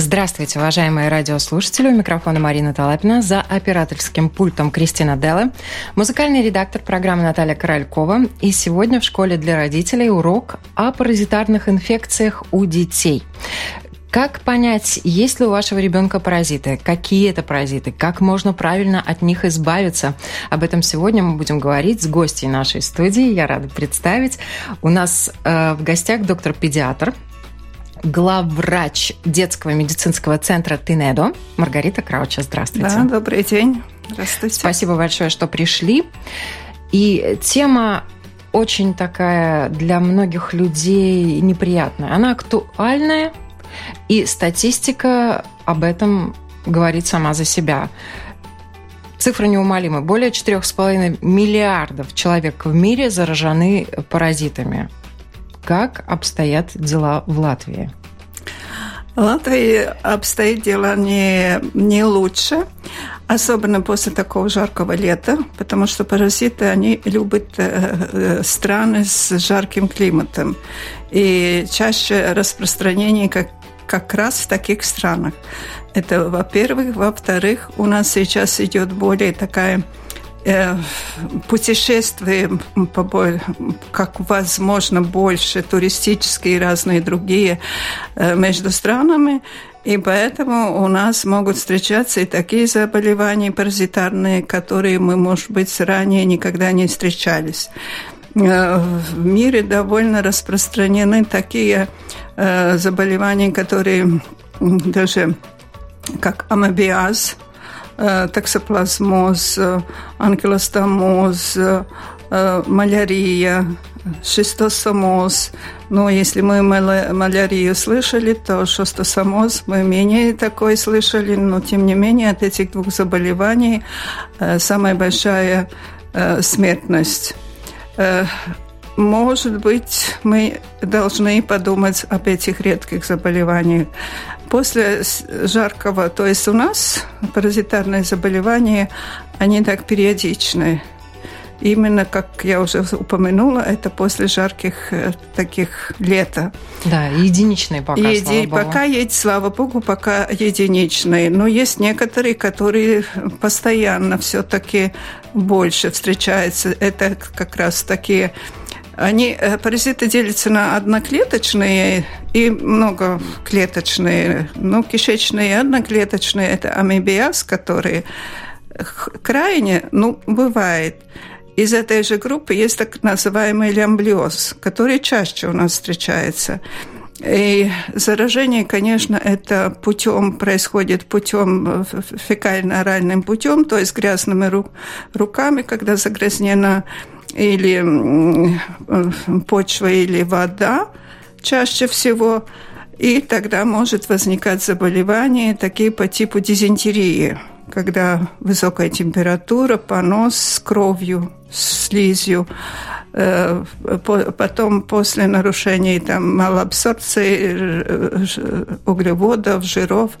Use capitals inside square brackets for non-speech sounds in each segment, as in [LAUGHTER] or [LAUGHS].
Здравствуйте, уважаемые радиослушатели. У микрофона Марина Талапина. За операторским пультом Кристина Делла. Музыкальный редактор программы Наталья Королькова. И сегодня в школе для родителей урок о паразитарных инфекциях у детей. Как понять, есть ли у вашего ребенка паразиты? Какие это паразиты? Как можно правильно от них избавиться? Об этом сегодня мы будем говорить с гостьей нашей студии. Я рада представить. У нас э, в гостях доктор-педиатр, главврач детского медицинского центра Тинедо Маргарита Крауча. Здравствуйте. Да, добрый день. Здравствуйте. Спасибо большое, что пришли. И тема очень такая для многих людей неприятная. Она актуальная, и статистика об этом говорит сама за себя. Цифры неумолимы. Более 4,5 миллиардов человек в мире заражены паразитами. Как обстоят дела в Латвии? В Латвии обстоит дело не, не лучше, особенно после такого жаркого лета, потому что паразиты, они любят э, э, страны с жарким климатом. И чаще распространение как, как раз в таких странах. Это, во-первых. Во-вторых, у нас сейчас идет более такая путешествуем по, как возможно больше, туристические и разные другие э, между странами, и поэтому у нас могут встречаться и такие заболевания паразитарные, которые мы, может быть, ранее никогда не встречались. Э, в мире довольно распространены такие заболевания, которые даже как амебиаз – Э, токсоплазмоз, э, анкилостомоз, э, малярия, шистосомоз. Но если мы малярию слышали, то шистосомоз мы менее такой слышали, но тем не менее от этих двух заболеваний самая большая смертность. Может быть, мы должны подумать об этих редких заболеваниях. После жаркого, то есть у нас паразитарные заболевания, они так периодичны. Именно, как я уже упомянула, это после жарких э, таких лета. Да, единичные пока, Еди... слава богу. Пока есть, слава богу, пока единичные. Но есть некоторые, которые постоянно все-таки больше встречаются. Это как раз такие они, э, паразиты делятся на одноклеточные и многоклеточные. Ну, кишечные и одноклеточные – это амебиаз, которые крайне, ну, бывает. Из этой же группы есть так называемый лямблиоз, который чаще у нас встречается. И заражение, конечно, это путем происходит путем э, фекально-оральным путем, то есть грязными руками, когда загрязнена или почва или вода чаще всего, и тогда может возникать заболевание такие по типу дизентерии, когда высокая температура, понос с кровью, слизью, э, потом после нарушений там, малоабсорбции э, углеводов, жиров.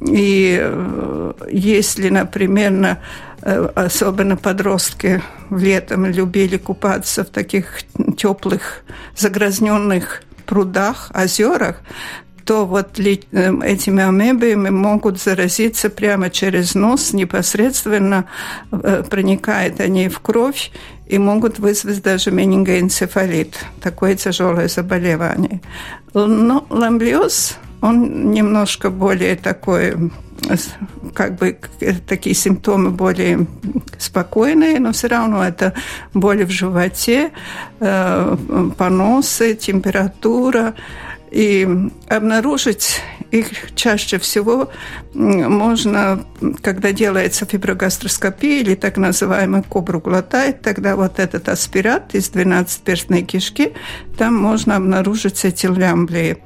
И э, если, например, Э, особенно подростки летом любили купаться в таких теплых, загрязненных прудах, озерах, то вот э, этими амебиями могут заразиться прямо через нос, непосредственно проникают они в кровь и могут вызвать даже менингоэнцефалит, такое тяжелое заболевание. Но ламблиоз, он немножко более такой как бы такие симптомы более спокойные, но все равно это боли в животе, э, поносы, температура. И обнаружить их чаще всего можно, когда делается фиброгастроскопия или так называемый кобруглотайт, тогда вот этот аспират из 12-перстной кишки, там можно обнаружить эти лямблии.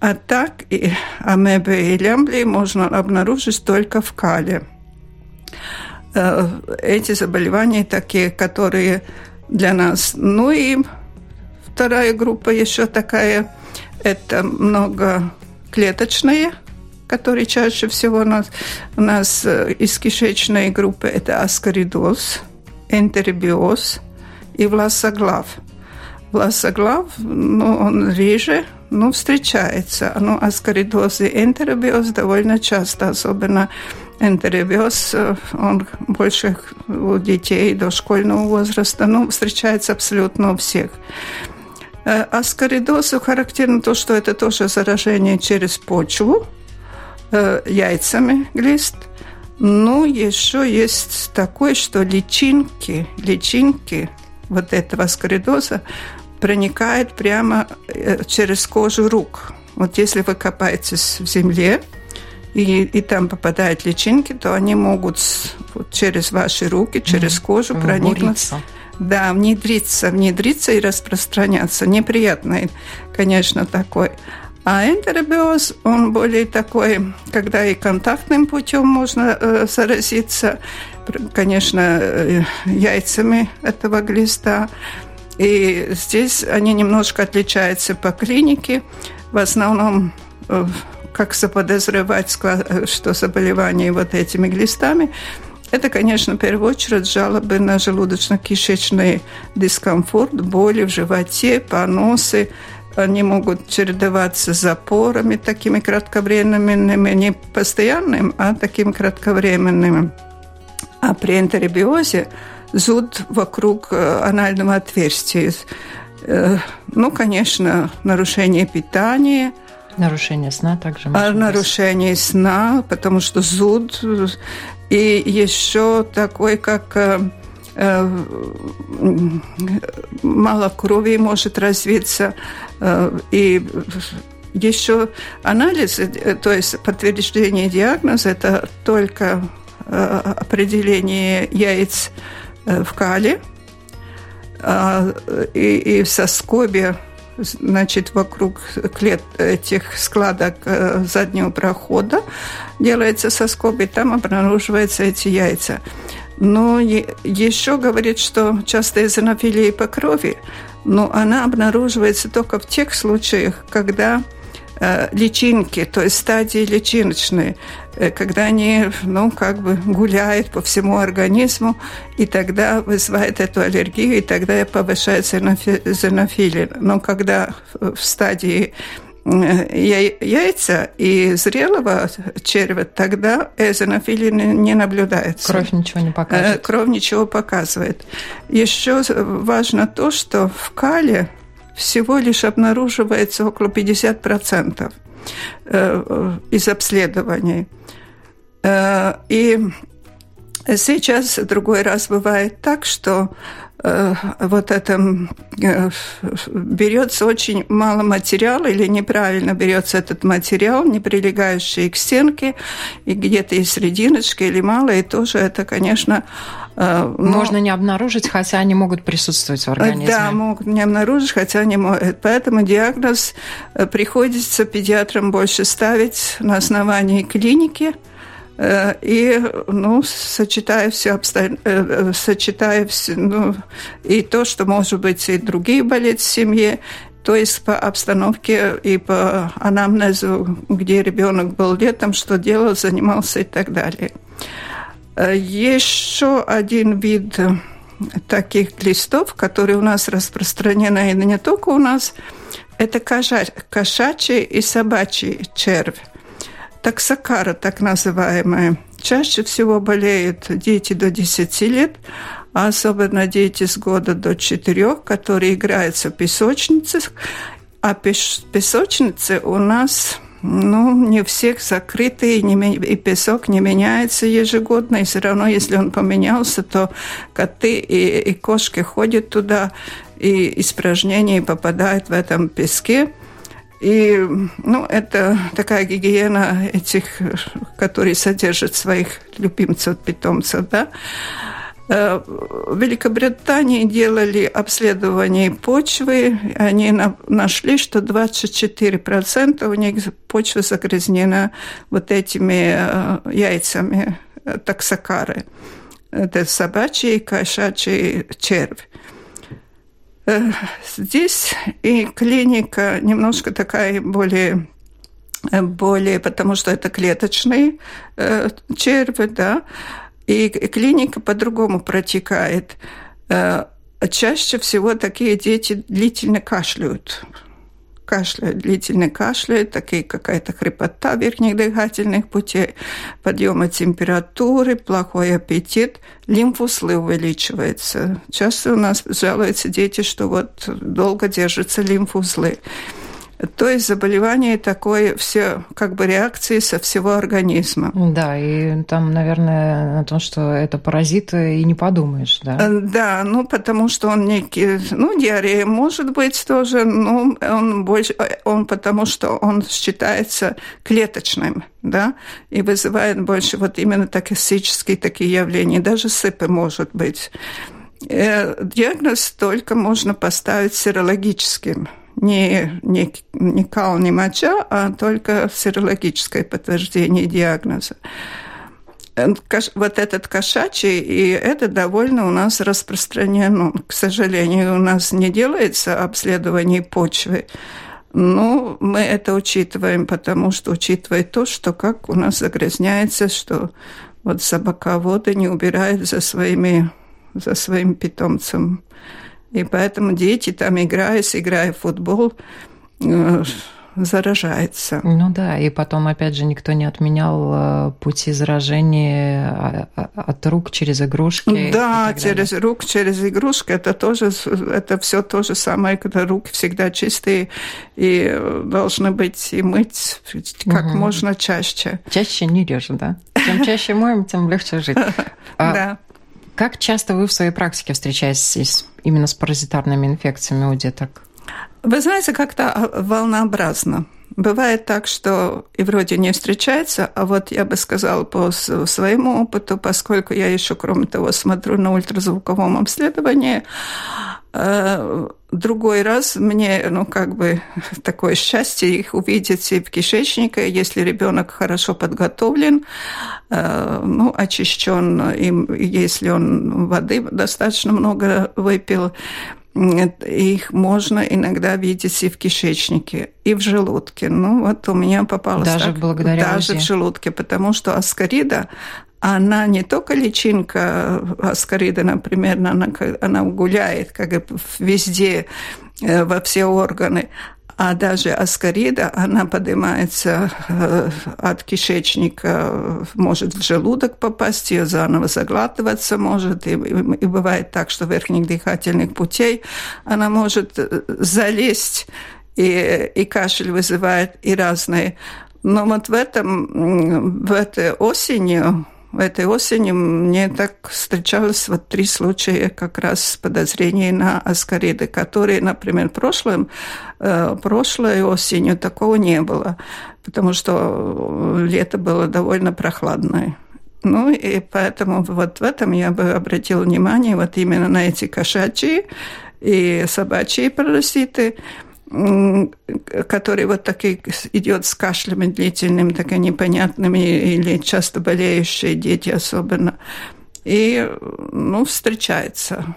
А так и амебы и лямбли можно обнаружить только в кале. эти заболевания такие, которые для нас. Ну и вторая группа еще такая, это многоклеточные, которые чаще всего у нас, у нас из кишечной группы, это аскоридоз, энтеробиоз и власоглав. Власоглав, ну, он реже, ну, встречается. Ну, аскоридоз и энтеробиоз довольно часто, особенно энтеробиоз, он больше у детей дошкольного возраста, ну, встречается абсолютно у всех. Аскоридозу характерно то, что это тоже заражение через почву, яйцами глист. Ну, еще есть такое, что личинки, личинки вот этого аскоридоза проникает прямо э, через кожу рук. Вот если вы копаетесь в земле, и, и там попадают личинки, то они могут вот, через ваши руки, через кожу mm, проникнуть. Буриться. Да, внедриться, внедриться и распространяться. Неприятный, конечно, такой. А энтеробиоз, он более такой, когда и контактным путем можно э, заразиться, конечно, э, яйцами этого глиста, и здесь они немножко отличаются по клинике. В основном, э, как заподозревать, что заболевание вот этими глистами, это, конечно, в первую очередь жалобы на желудочно-кишечный дискомфорт, боли в животе, поносы. Они могут чередоваться с запорами такими кратковременными, не постоянными, а такими кратковременными. А при энтеробиозе зуд вокруг э, анального отверстия. Э, ну, конечно, нарушение питания. Нарушение сна также. А нарушение сна, потому что зуд. И еще такой, как э, мало крови может развиться. И еще анализ, то есть подтверждение диагноза, это только определение яиц в кале а, и, и в соскобе значит, вокруг клет этих складок э, заднего прохода делается соскоб, и там обнаруживаются эти яйца. Но еще говорит, что часто эзонофилия по крови, но она обнаруживается только в тех случаях, когда Э, личинки, то есть стадии личиночные, э, когда они, ну, как бы гуляют по всему организму, и тогда вызывает эту аллергию, и тогда повышается зенофилия. Но когда в стадии э, яйца и зрелого червя, тогда эзонофилия не наблюдается. Кровь ничего не показывает. Кровь ничего показывает. Еще важно то, что в кале всего лишь обнаруживается около 50% э, из обследований. Э, и сейчас другой раз бывает так, что э, вот это берется очень мало материала или неправильно берется этот материал, не прилегающий к стенке, и где-то есть срединочка или мало, и тоже это, конечно, Э, но... Можно не обнаружить, хотя они могут присутствовать в организме. Да, могут не обнаружить, хотя они могут. Поэтому диагноз э, приходится педиатрам больше ставить на основании клиники, э, и, ну, сочетая все, обстоя... сочетая все, ну, и то, что, может быть, и другие болезни в семье, то есть по обстановке и по анамнезу, где ребенок был летом, что делал, занимался и так далее. Еще один вид таких листов, которые у нас распространены, и не только у нас, это кошачий и собачий червь. Таксокара, так называемая. Чаще всего болеют дети до 10 лет, а особенно дети с года до 4, которые играются в песочницах. А песочницы у нас ну, не всех закрыты, и, песок не меняется ежегодно, и все равно, если он поменялся, то коты и, и кошки ходят туда, и испражнения попадают в этом песке. И ну, это такая гигиена этих, которые содержат своих любимцев, питомцев, да. Э, в Великобритании делали обследование почвы, они нашли, что 24% у них почва загрязнена вот этими э, яйцами э, таксокары. Это собачий и кошачий червь. Э, здесь и клиника немножко такая более более, потому что это клеточный э, червь, да, и клиника по-другому протекает. Э, чаще всего такие дети длительно кашляют кашляют, длительно кашляют, такие какая-то хрипота верхних дыхательных путей, подъема температуры, плохой аппетит, лимфузлы увеличиваются. Часто у нас жалуются дети, что вот долго держатся лимфузлы. То есть заболевание такое, все как бы реакции со всего организма. Да, и там, наверное, о том, что это паразиты, и не подумаешь, да? Э, да, ну, потому что он некий, ну, диарея может быть тоже, но он больше, он потому что он считается клеточным, да, и вызывает больше вот именно токсические такие явления, даже сыпы может быть. Э, диагноз только можно поставить серологическим не, не, не кал, не моча, а только серологическое подтверждение диагноза. Вот этот кошачий, и это довольно у нас распространено. К сожалению, у нас не делается обследование почвы. Но мы это учитываем, потому что учитывая то, что как у нас загрязняется, что вот собаководы не убирают за своими, за своим питомцем и поэтому дети там, играя, играя в футбол, э, заражается. Ну да, и потом, опять же, никто не отменял э, пути заражения а, а, от рук через игрушки. Да, через рук, через игрушки. Это тоже, это все то же самое, когда руки всегда чистые и должны быть и мыть как угу. можно чаще. Чаще не реже, да? Чем чаще моем, тем легче жить. [LAUGHS] А да. Как часто вы в своей практике встречаетесь именно с паразитарными инфекциями у деток? Вы знаете, как-то а, волнообразно. Бывает так, что и вроде не встречается, а вот я бы сказала по своему опыту, поскольку я еще, кроме того, смотрю на ультразвуковом обследовании, другой раз мне, ну, как бы такое счастье их увидеть и в кишечнике, если ребенок хорошо подготовлен, э, ну, очищен, им, если он воды достаточно много выпил, их можно иногда видеть и в кишечнике, и в желудке. Ну, вот у меня попалось Даже так, благодаря Даже УЗИ. в желудке, потому что аскарида, она не только личинка аскарида, например, она, она гуляет как везде, э, во все органы, а даже аскарида, она поднимается э, от кишечника, может в желудок попасть, ее заново заглатываться может, и, и бывает так, что верхних дыхательных путей она может э, залезть, и, и кашель вызывает, и разные. Но вот в этом, в этой осенью этой осенью мне так встречалось вот три случая как раз подозрений на аскариды, которые, например, прошлым, э, прошлой осенью такого не было, потому что лето было довольно прохладное. Ну и поэтому вот в этом я бы обратила внимание вот именно на эти кошачьи и собачьи паразиты – который вот такой идет с кашлями длительными, так непонятными, или часто болеющие дети особенно. И, ну, встречается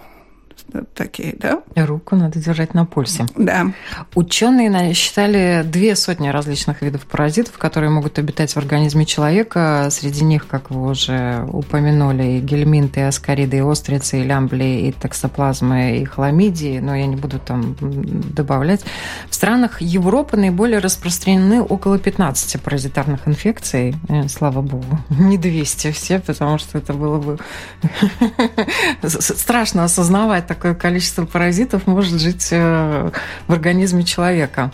такие, да? Руку надо держать на пульсе. Да. Ученые считали две сотни различных видов паразитов, которые могут обитать в организме человека. Среди них, как вы уже упомянули, и гельминты, и аскариды, и острицы, и лямбли, и токсоплазмы, и хламидии, но я не буду там добавлять. В странах Европы наиболее распространены около 15 паразитарных инфекций. Э, слава богу, [LAUGHS] не 200 все, потому что это было бы [LAUGHS] страшно осознавать такое количество паразитов может жить э, в организме человека.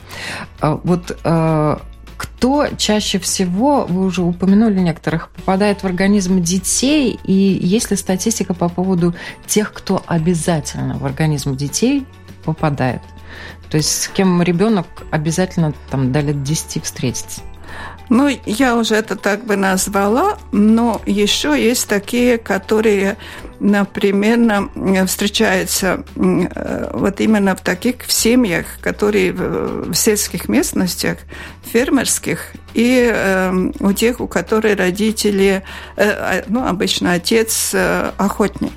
А вот э, кто чаще всего, вы уже упомянули некоторых, попадает в организм детей, и есть ли статистика по поводу тех, кто обязательно в организм детей попадает? То есть с кем ребенок обязательно там до лет 10 встретится? Ну, я уже это так бы назвала, но еще есть такие, которые например, встречается вот именно в таких семьях, которые в сельских местностях, фермерских, и э, у тех, у которых родители, э, ну, обычно отец э, охотник.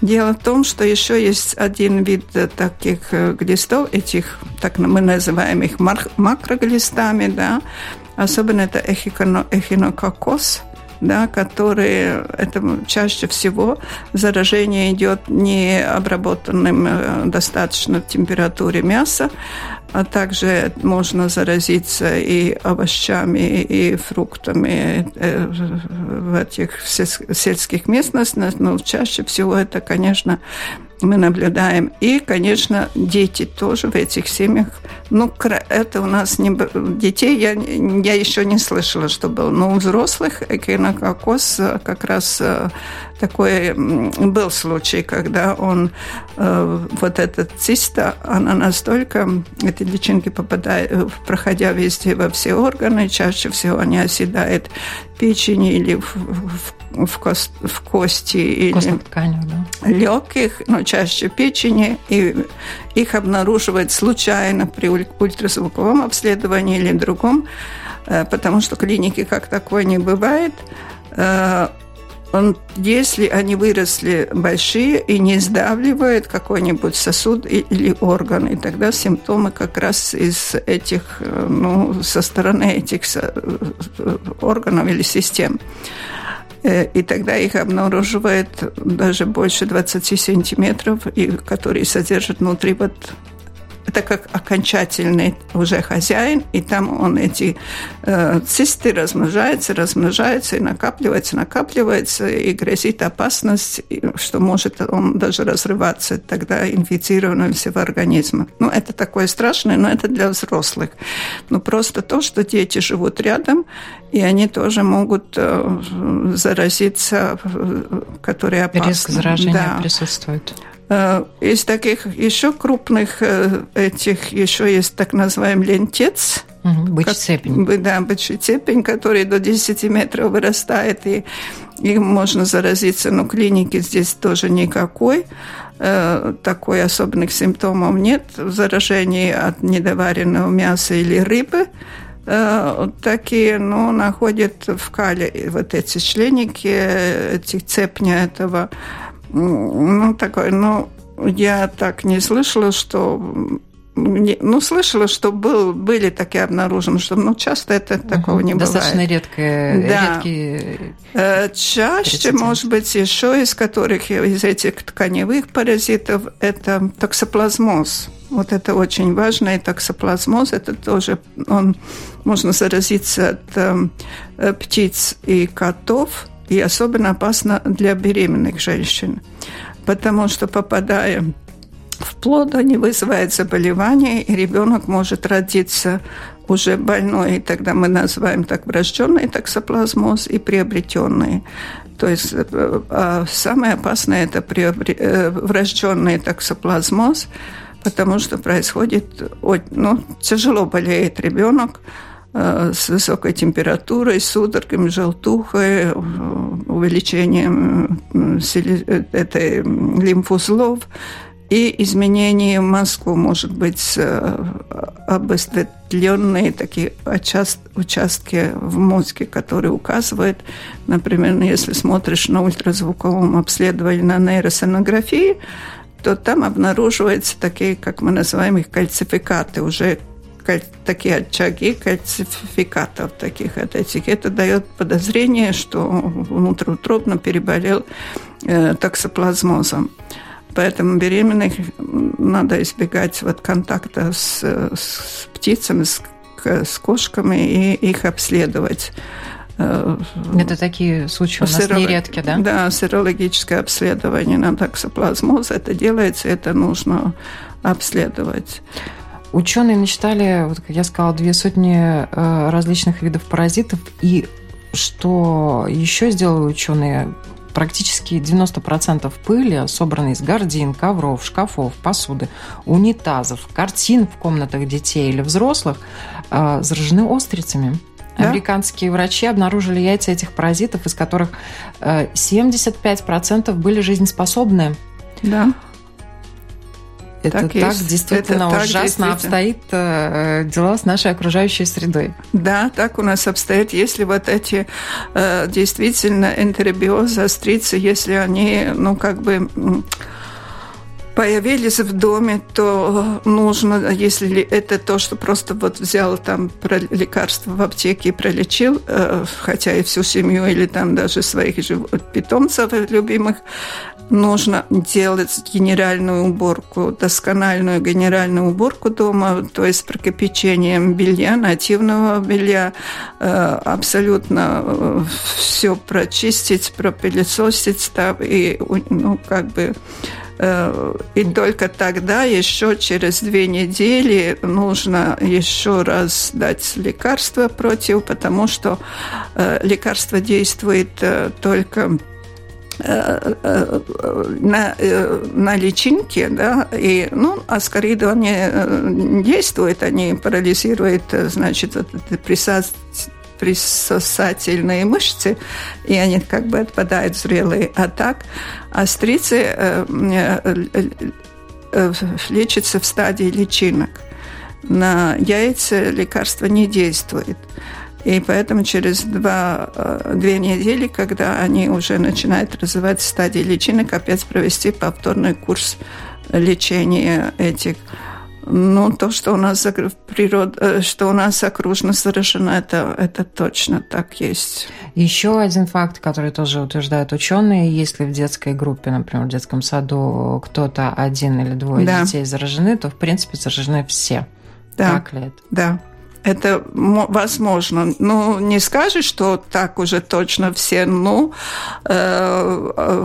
Дело в том, что еще есть один вид таких глистов, этих, так мы называем их макроглистами, да, особенно это эхинококос – да, которые это чаще всего заражение идет не обработанным э, достаточно в температуре мяса, а также можно заразиться и овощами, и фруктами э, в этих сельских местностях, но чаще всего это, конечно, мы наблюдаем. И, конечно, дети тоже в этих семьях. Ну, это у нас не... Детей я, я еще не слышала, что было. Но у взрослых экинококоз э, как раз э, такой был случай, когда он, вот этот циста, она настолько, эти личинки попадают, проходя везде во все органы, чаще всего они оседают в печени или в, в в, кост, в кости или да? легких, но чаще печени, и их обнаруживают случайно при ультразвуковом обследовании или другом, э, потому что клиники как такой не бывает. Э, он, если они выросли большие и не сдавливают какой-нибудь сосуд или орган, и тогда симптомы как раз из этих, э, ну, со стороны этих органов или систем. Э, и тогда их обнаруживает даже больше 20 сантиметров, и которые содержат внутри вот это как окончательный уже хозяин, и там он эти э, цисты размножается, размножается и накапливается, накапливается, и грозит опасность, что может он даже разрываться тогда инфицированным всего организма. Ну, это такое страшное, но это для взрослых. Но просто то, что дети живут рядом, и они тоже могут э, заразиться, э, которые опасны. Риск заражения да. присутствует. Э, из таких еще крупных э, этих еще есть так называемый лентец. Угу, бычий цепень. Да, бычий цепень, который до 10 метров вырастает, и им можно заразиться, но клиники здесь тоже никакой. Э, такой особенных симптомов нет. Заражений от недоваренного мяса или рыбы такие, ну, находят в кале вот эти членики, этих цепня этого ну, такой, ну, я так не слышала, что ну, слышала, что был, были такие обнаружены, что ну, часто это угу. такого не Достаточно бывает. Достаточно да. редкие э, Чаще, прецедент. может быть, еще из которых, из этих тканевых паразитов, это токсоплазмоз. Вот это очень важно, и токсоплазмоз, это тоже, он, можно заразиться от э, птиц и котов, и особенно опасно для беременных женщин, потому что попадая в плод, они вызывают заболевание, и ребенок может родиться уже больной, и тогда мы называем так врожденный токсоплазмоз и приобретенный. То есть э, а самое опасное это э, врожденный токсоплазмоз, потому что происходит, ну, тяжело болеет ребенок, с высокой температурой, судорогами, желтухой, э, увеличением э, этой лимфузлов и изменение в мозгу, может быть, обосветленные такие участки в мозге, которые указывают, например, если смотришь на ультразвуковом обследовании на нейросонографии, то там обнаруживаются такие, как мы называем их, кальцификаты, уже такие очаги кальцификатов таких от этих. Это дает подозрение, что внутриутробно переболел э, токсоплазмозом. Поэтому беременных надо избегать вот контакта с, с птицами, с, с кошками и их обследовать. Э, это такие случаи у нас Серо... нередки, да? Да, серологическое обследование на токсоплазмоз. Это делается, это нужно обследовать. Ученые насчитали, вот как я сказала, две сотни э, различных видов паразитов. И что еще сделали ученые? Практически 90% пыли, собранной из гордин, ковров, шкафов, посуды, унитазов, картин в комнатах детей или взрослых, э, заражены острицами. Да? Американские врачи обнаружили яйца этих паразитов, из которых 75% были жизнеспособны. Да. Это так, так действительно это ужасно так, обстоит э, дела с нашей окружающей средой. Да, так у нас обстоит. Если вот эти э, действительно энтеробиозы, острицы, если они, ну, как бы появились в доме, то нужно, если это то, что просто вот взял там лекарство в аптеке и пролечил, э, хотя и всю семью или там даже своих питомцев любимых, нужно делать генеральную уборку, доскональную генеральную уборку дома, то есть прокипячением белья, нативного белья, э, абсолютно э, все прочистить, пропылесосить, и, ну, как бы э, и только тогда, еще через две недели, нужно еще раз дать лекарство против, потому что лекарство действует только на, на личинке, да, и, ну, аскариды, они э, действуют, они парализируют, значит, вот присас присосательные мышцы, и они как бы отпадают зрелые. А так астрицы э, э, э, лечатся в стадии личинок. На яйца лекарство не действует. И поэтому через два, две недели, когда они уже начинают развивать стадии личинок, опять провести повторный курс лечения этих ну, то, что у нас природа, э, что у нас окружность заражена, это, это точно так есть. Еще один факт, который тоже утверждают ученые, если в детской группе, например, в детском саду кто-то один или двое да. детей заражены, то, в принципе, заражены все. Да. Так ли это? Да. Это возможно. Ну, не скажешь, что так уже точно все, ну... Э, э,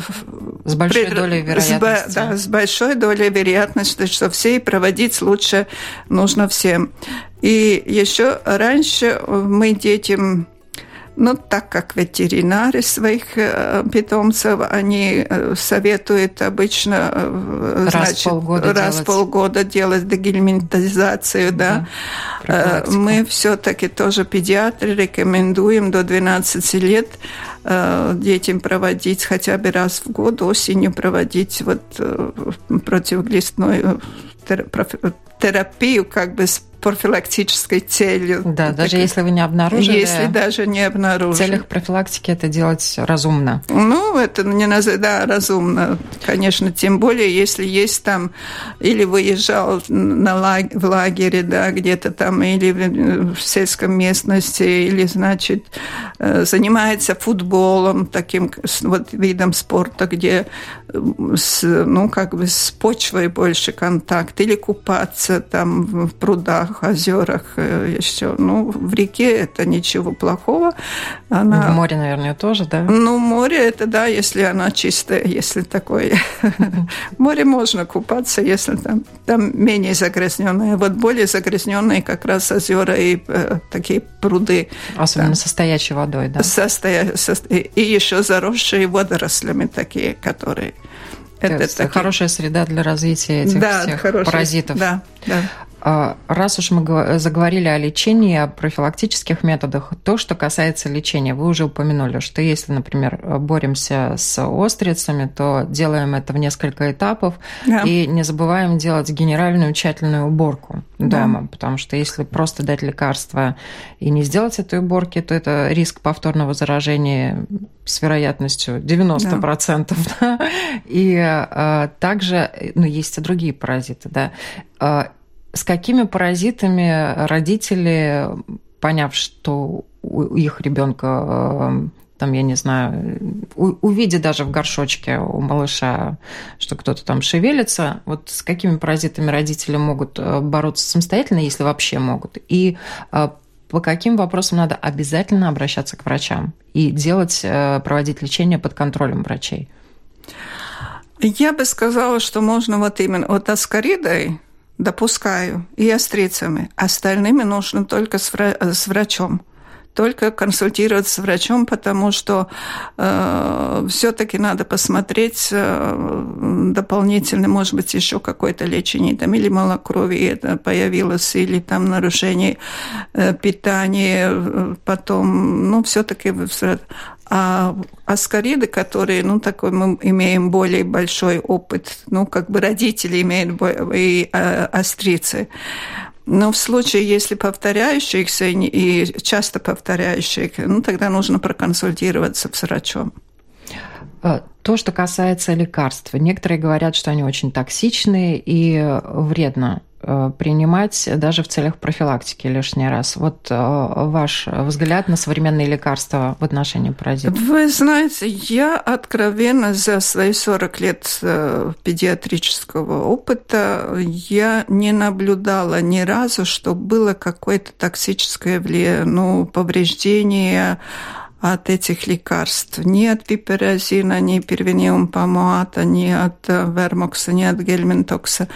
с большой при, долей вероятности. С, да, с большой долей вероятности, что все и проводить лучше нужно всем. И еще раньше мы детям ну, так как ветеринары своих э, питомцев, они э, советуют обычно э, раз значит, полгода раз делать. полгода делать дегельминтизацию, да. да Мы все-таки тоже педиатры рекомендуем до 12 лет детям проводить хотя бы раз в год осенью проводить вот противоглистную терапию как бы с профилактической целью. Да, даже так, если вы не обнаружили. Если даже не обнаружили. В целях профилактики это делать разумно. Ну, это не называется, да, разумно. Конечно, тем более, если есть там, или выезжал на лаг, в лагере, да, где-то там, или в, в сельском местности, или, значит, э, занимается футболом, таким вот видом спорта, где с, ну, как бы с почвой больше контакт, или купаться там в прудах, озерах, э, еще. Ну, в реке это ничего плохого. Она... В море, наверное, тоже, да? Ну, море это, да, если она чистая, [LAUGHS] если такое. [LAUGHS] Море можно купаться, если там, там менее загрязненные. Вот более загрязненные как раз озера и э, такие пруды. Особенно да. со стоячей водой, да? Состоя... Со... И еще заросшие водорослями такие, которые это такие... хорошая среда для развития этих да, всех хорошая, паразитов. Да, да. А, раз уж мы заговорили о лечении, о профилактических методах, то, что касается лечения, вы уже упомянули, что если, например, боремся с острицами, то делаем это в несколько этапов да. и не забываем делать генеральную тщательную уборку дома, да. потому что если просто дать лекарство и не сделать этой уборки, то это риск повторного заражения с вероятностью 90%. [LAUGHS] Да. И а, также, ну, есть и другие паразиты, да. С какими паразитами родители, поняв, что у их ребенка э, там, я не знаю, увидя даже в горшочке у малыша, что кто-то там шевелится, вот с какими паразитами родители могут э, бороться самостоятельно, если вообще могут, и э, по каким вопросам надо обязательно обращаться к врачам и делать, проводить лечение под контролем врачей? Я бы сказала, что можно вот именно вот аскаридой допускаю, и острицами. Остальными нужно только с, вра- с врачом. Только консультироваться с врачом, потому что э, все-таки надо посмотреть э, дополнительно, может быть, еще какое-то лечение, там или малокровие это появилось, или там нарушение э, питания, э, потом, ну, все-таки а аскариды, которые, ну, такой мы имеем более большой опыт, ну, как бы родители имеют и а, астрицы. Но в случае, если повторяющихся и часто повторяющих, ну, тогда нужно проконсультироваться с врачом. А, то, что касается лекарств. Некоторые говорят, что они очень токсичные и вредно принимать даже в целях профилактики лишний раз. Вот э, ваш взгляд на современные лекарства в отношении паразитов? Вы знаете, я откровенно за свои 40 лет э, педиатрического опыта я не наблюдала ни разу, что было какое-то токсическое влияние, ну, повреждение от этих лекарств. Ни от пиперазина, ни первиниум помуата, ни от э, вермокса, ни от гельминтокса.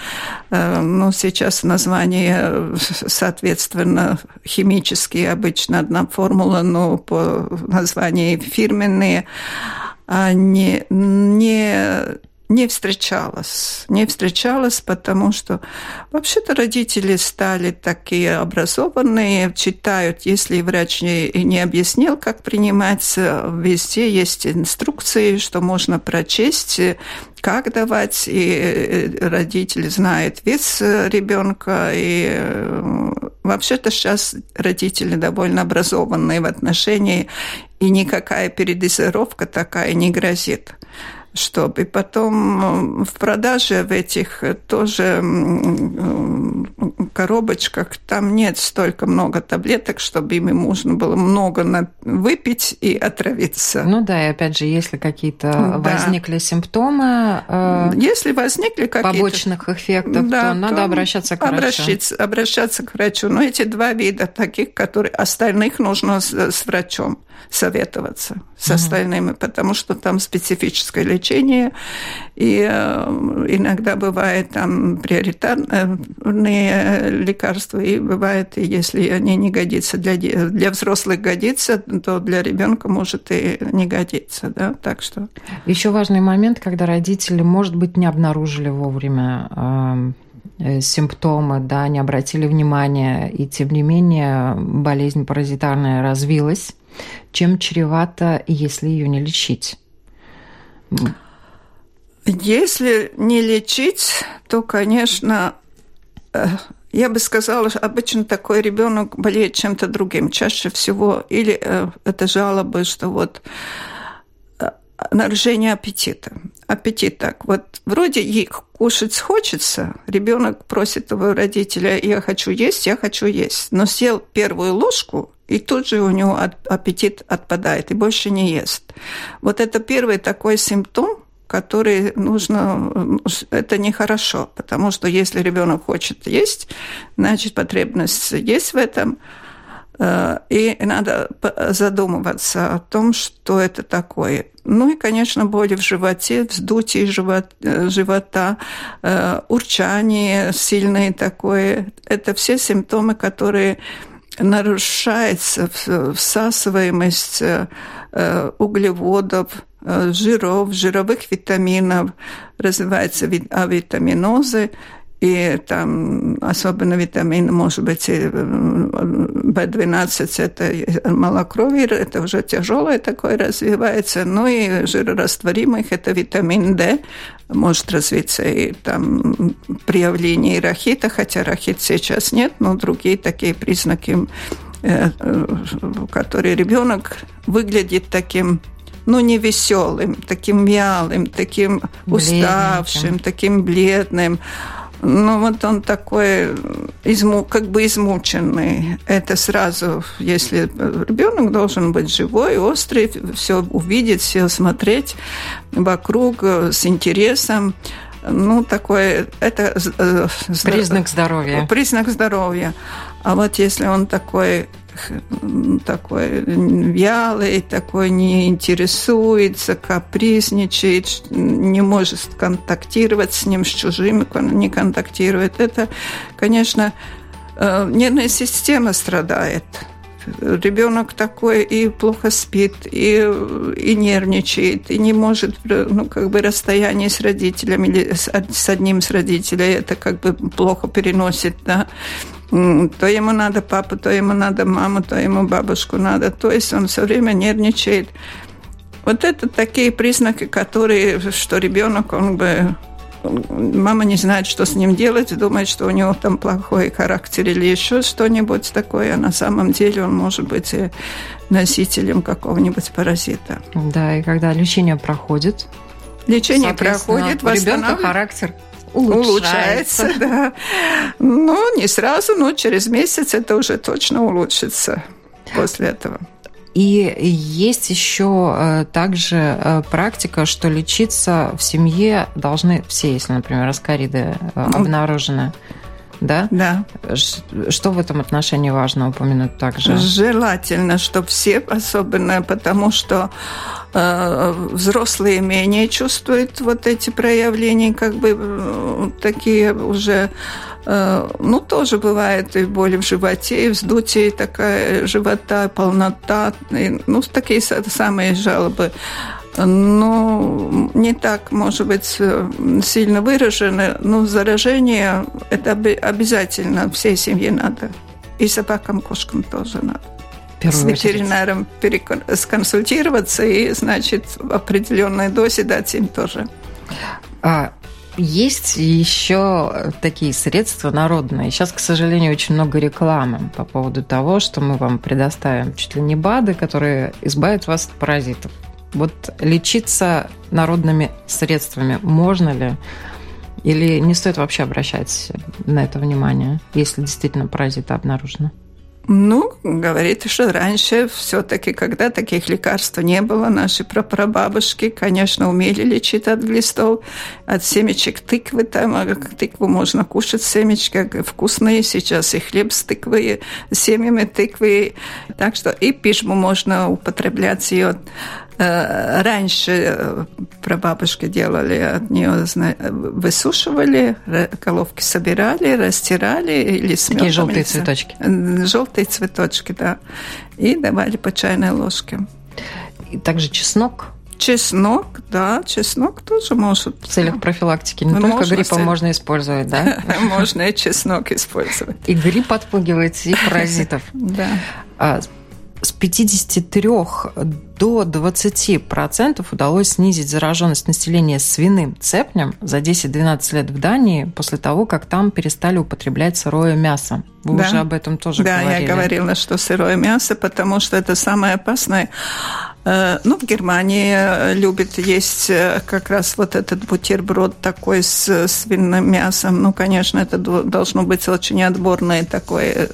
Э, ну, сейчас название, э, соответственно, химические, обычно одна формула, но по названию фирменные, не, не не встречалась. Не встречалась, потому что вообще-то родители стали такие образованные, читают, если врач не, не объяснил, как принимать, везде есть инструкции, что можно прочесть, как давать, и э, родители знают вес ребенка, и э, вообще-то сейчас родители довольно образованные в отношении, и никакая передозировка такая не грозит чтобы потом в продаже в этих тоже коробочках там нет столько много таблеток, чтобы ими можно было много выпить и отравиться. Ну да, и опять же, если какие-то да. возникли симптомы, э, если возникли какие-то побочных эффектов, да, то надо то обращаться к врачу. Обращаться, обращаться к врачу. Но эти два вида таких, которые остальных нужно с, с врачом советоваться с остальными, потому что там специфическое лечение, и э, иногда бывает там приоритетные лекарства, и бывает, если они не годятся для, для взрослых годится, то для ребенка может и не годиться, да, так что. Еще важный момент, когда родители, может быть, не обнаружили вовремя э, симптомы, да, не обратили внимания, и тем не менее болезнь паразитарная развилась, чем чревато, если ее не лечить? Если не лечить, то, конечно, э, я бы сказала, что обычно такой ребенок болеет чем-то другим. Чаще всего или э, это жалобы, что вот э, нарушение аппетита. Аппетит так. Вот вроде их кушать хочется, ребенок просит его родителя, я хочу есть, я хочу есть. Но съел первую ложку, и тут же у него аппетит отпадает и больше не ест. Вот это первый такой симптом, который нужно, это нехорошо, потому что если ребенок хочет есть, значит потребность есть в этом, э, и надо задумываться о том, что это такое. Ну и, конечно, боли в животе, вздутие живот, э, живота, э, урчание сильное такое. Это все симптомы, которые нарушается всасываемость э, углеводов, э, жиров, жировых витаминов, развиваются авитаминозы, и там особенно витамин, может быть, B12, это малокровие, это уже тяжелое такое развивается, ну и жирорастворимых, это витамин D, может развиться и там при явлении рахита, хотя рахит сейчас нет, но другие такие признаки, э, э, которые ребенок выглядит таким ну, не веселым, таким вялым, таким уставшим, таким бледным. Ну, вот он такой, изму, как бы измученный. Это сразу, если ребенок должен быть живой, острый, все увидеть, все смотреть вокруг с интересом. Ну, такой, это... Э, признак здоровья. Признак здоровья. А вот если он такой такой вялый, такой не интересуется, капризничает, не может контактировать с ним, с чужими не контактирует. Это, конечно, э, нервная система страдает. ребенок такой и плохо спит, и, и нервничает, и не может, ну, как бы расстояние с родителями или с, с одним с родителей, это как бы плохо переносит, да, то ему надо папу, то ему надо маму, то ему бабушку надо. То есть он все время нервничает. Вот это такие признаки, которые, что ребенок, он бы мама не знает, что с ним делать, думает, что у него там плохой характер или еще что-нибудь такое, а на самом деле он может быть носителем какого-нибудь паразита. Да, и когда лечение проходит, лечение проходит, ребенка характер улучшается. улучшается да. Ну, не сразу, но через месяц это уже точно улучшится после этого. И есть еще э, также э, практика, что лечиться в семье должны все, если, например, аскариды э, обнаружены. Да? Да. Что в этом отношении важно упомянуть также? Желательно, чтобы все, особенно потому, что э, взрослые менее чувствуют вот эти проявления, как бы э, такие уже Э, ну, тоже бывает и боли в животе, и вздутие, и такая живота, полнота. И, ну, такие самые жалобы. Ну, не так, может быть, э, сильно выражены, но заражение – это обязательно всей семье надо. И собакам, кошкам тоже надо. С ветеринаром сконсультироваться и, значит, в определенной дозе дать им тоже. А есть еще такие средства народные. Сейчас, к сожалению, очень много рекламы по поводу того, что мы вам предоставим чуть ли не БАДы, которые избавят вас от паразитов. Вот лечиться народными средствами можно ли? Или не стоит вообще обращать на это внимание, если действительно паразиты обнаружены? Ну, говорит, что раньше все-таки, когда таких лекарств не было, наши прапрабабушки, конечно, умели лечить от глистов, от семечек тыквы. Там, а тыкву можно кушать, семечки вкусные. Сейчас и хлеб с тыквы, семьями тыквы. Так что и пижму можно употреблять ее раньше э, прабабушки делали от нее, высушивали, головки собирали, растирали или с Такие желтые цветочки. Желтые цветочки, да. И давали по чайной ложке. И также чеснок Чеснок, да, чеснок тоже может. В целях профилактики не можно только гриппа можно использовать, да? [LAUGHS] Можно и чеснок использовать. И грипп отпугивает, и паразитов. [LAUGHS] Да. С 53 до 20% удалось снизить зараженность населения свиным цепнем за 10-12 лет в Дании после того, как там перестали употреблять сырое мясо. Вы да. уже об этом тоже да, говорили. Да, я говорила, что сырое мясо, потому что это самое опасное. Э, ну, в Германии э, любят есть э, как раз вот этот бутерброд такой с свиным мясом. Ну, конечно, это должно быть очень отборное такое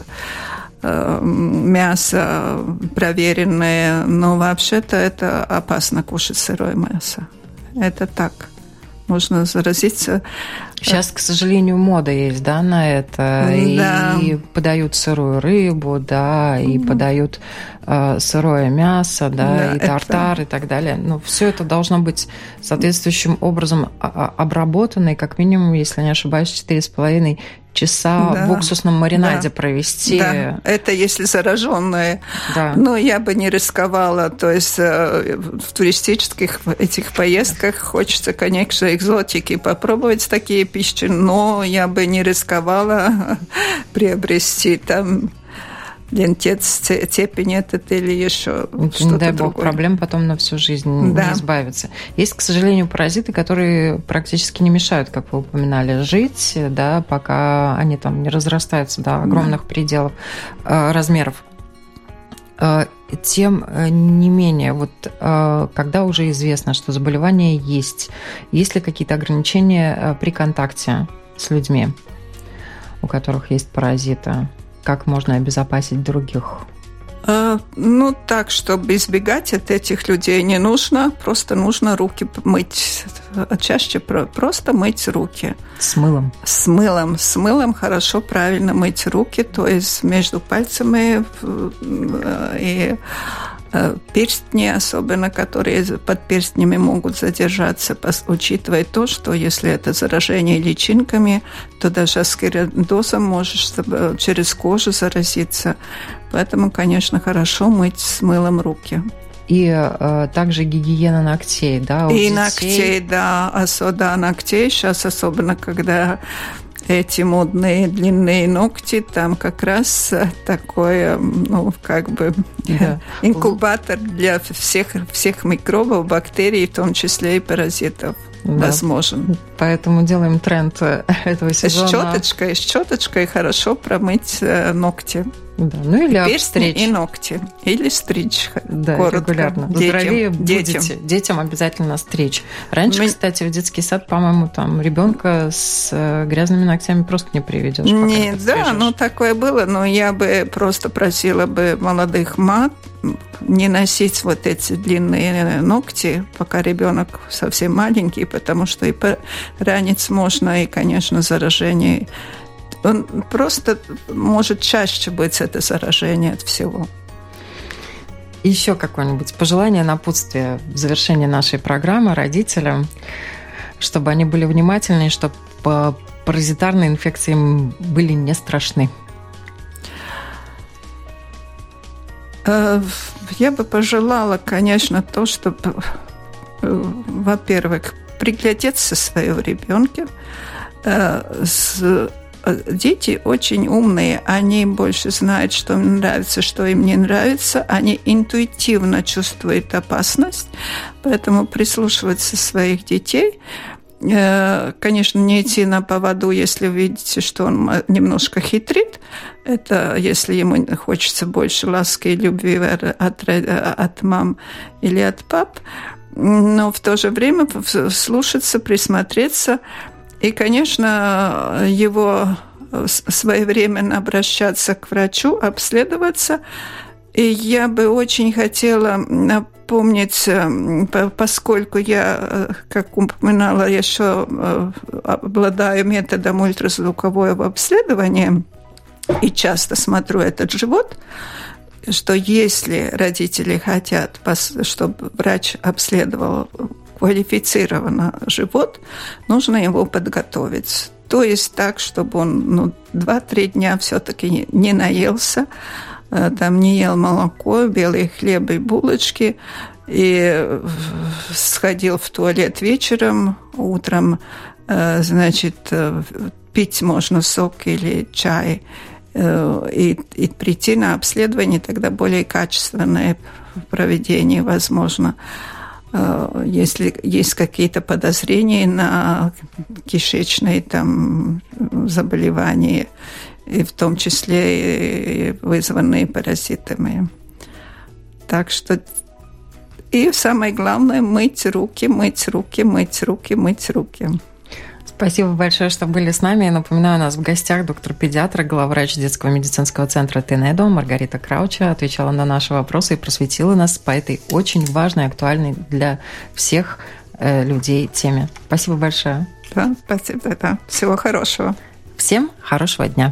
мясо проверенное, но вообще-то это опасно кушать сырое мясо. Это так. Можно заразиться. Сейчас, к сожалению, мода есть, да, на это. Да. И подают сырую рыбу, да, и mm. подают э, сырое мясо, да, да и тартар это... и так далее. Но все это должно быть соответствующим образом обработано, и как минимум, если не ошибаюсь, четыре с половиной часа да, в уксусном маринаде да, провести. Да, это если зараженные. Да. Но я бы не рисковала. То есть э, в туристических этих поездках хочется, конечно, экзотики попробовать такие пищи, но я бы не рисковала [LAUGHS] приобрести там лентец, степень этот или еще Это, что-то Не дай бог, проблем потом на всю жизнь да. не избавиться. Есть, к сожалению, паразиты, которые практически не мешают, как вы упоминали, жить, да, пока они там не разрастаются до огромных да. пределов э, размеров. Э, тем э, не менее, вот э, когда уже известно, что заболевание есть, есть ли какие-то ограничения при контакте с людьми, у которых есть паразиты? Как можно обезопасить других? А, ну, так, чтобы избегать от этих людей не нужно, просто нужно руки мыть. Чаще просто мыть руки. С мылом? С мылом. С мылом хорошо, правильно мыть руки, то есть между пальцами и Э, перстни, особенно которые под перстнями могут задержаться, учитывая то, что если это заражение личинками, то даже аскеридозом можешь э, через кожу заразиться. Поэтому, конечно, хорошо мыть с мылом руки. И э, также гигиена ногтей, да? У и детей. ногтей, да, особенно ногтей. Сейчас особенно, когда эти модные длинные ногти, там как раз такой, ну, как бы да. [LAUGHS] инкубатор для всех, всех микробов, бактерий, в том числе и паразитов да. возможен. Поэтому делаем тренд [LAUGHS] этого сезона. С щеточкой, с щеточкой хорошо промыть э, ногти. Да, ну или и обстричь. и ногти. Или стричь да, коротко. регулярно. Детям, Здоровее детям. будете. Детям обязательно стричь. Раньше, Мы... кстати, в детский сад, по-моему, там ребенка с э, грязными ногтями просто не приведешь. Не, да, ну такое было, но я бы просто просила бы молодых мат не носить вот эти длинные ногти, пока ребенок совсем маленький, потому что и ранить можно, и, конечно, заражение он просто может чаще быть это заражение от всего. Еще какое-нибудь пожелание, напутствие в завершении нашей программы родителям, чтобы они были внимательны, чтобы паразитарные инфекции были не страшны? Я бы пожелала, конечно, то, чтобы, э, во-первых, приглядеться своего ребенка, э, дети очень умные, они больше знают, что им нравится, что им не нравится, они интуитивно чувствуют опасность, поэтому прислушиваться своих детей, э, Конечно, не идти на поводу, если вы видите, что он немножко хитрит. Это если ему хочется больше ласки и любви от, от мам или от пап. Но в то же время слушаться, присмотреться – и, конечно, его своевременно обращаться к врачу, обследоваться. И я бы очень хотела напомнить, поскольку я, как упоминала, еще э, обладаю методом ультразвукового обследования и часто смотрю этот живот, что если родители хотят, чтобы врач обследовал квалифицированно живот, нужно его подготовить. То есть так, чтобы он ну, 2-3 дня все-таки не наелся, э, там не ел молоко, белый хлеб и булочки, и сходил в туалет вечером, утром, э, значит, э, пить можно сок или чай, и, и прийти на обследование, тогда более качественное проведение возможно. Э, если есть какие-то подозрения на кишечные там, заболевания, и в том числе вызванные паразитами. Так что и самое главное мыть руки, мыть руки, мыть руки, мыть руки. Спасибо большое, что были с нами. Я напоминаю, у нас в гостях доктор-педиатр, главврач детского медицинского центра Тенедо Маргарита Крауча отвечала на наши вопросы и просветила нас по этой очень важной, актуальной для всех э, людей теме. Спасибо большое. Да, спасибо. Да. Всего хорошего. Всем хорошего дня.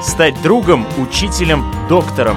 стать другом, учителем, доктором.